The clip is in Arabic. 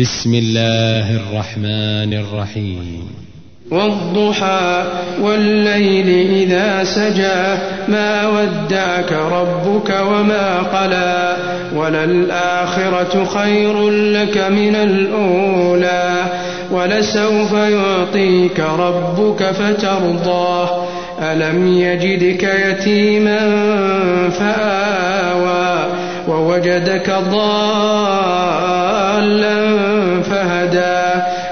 بسم الله الرحمن الرحيم. والضحى والليل إذا سجى ما ودعك ربك وما قلى. وللآخرة خير لك من الأولى. ولسوف يعطيك ربك فترضاه ألم يجدك يتيما فآوى. ووجدك فهدى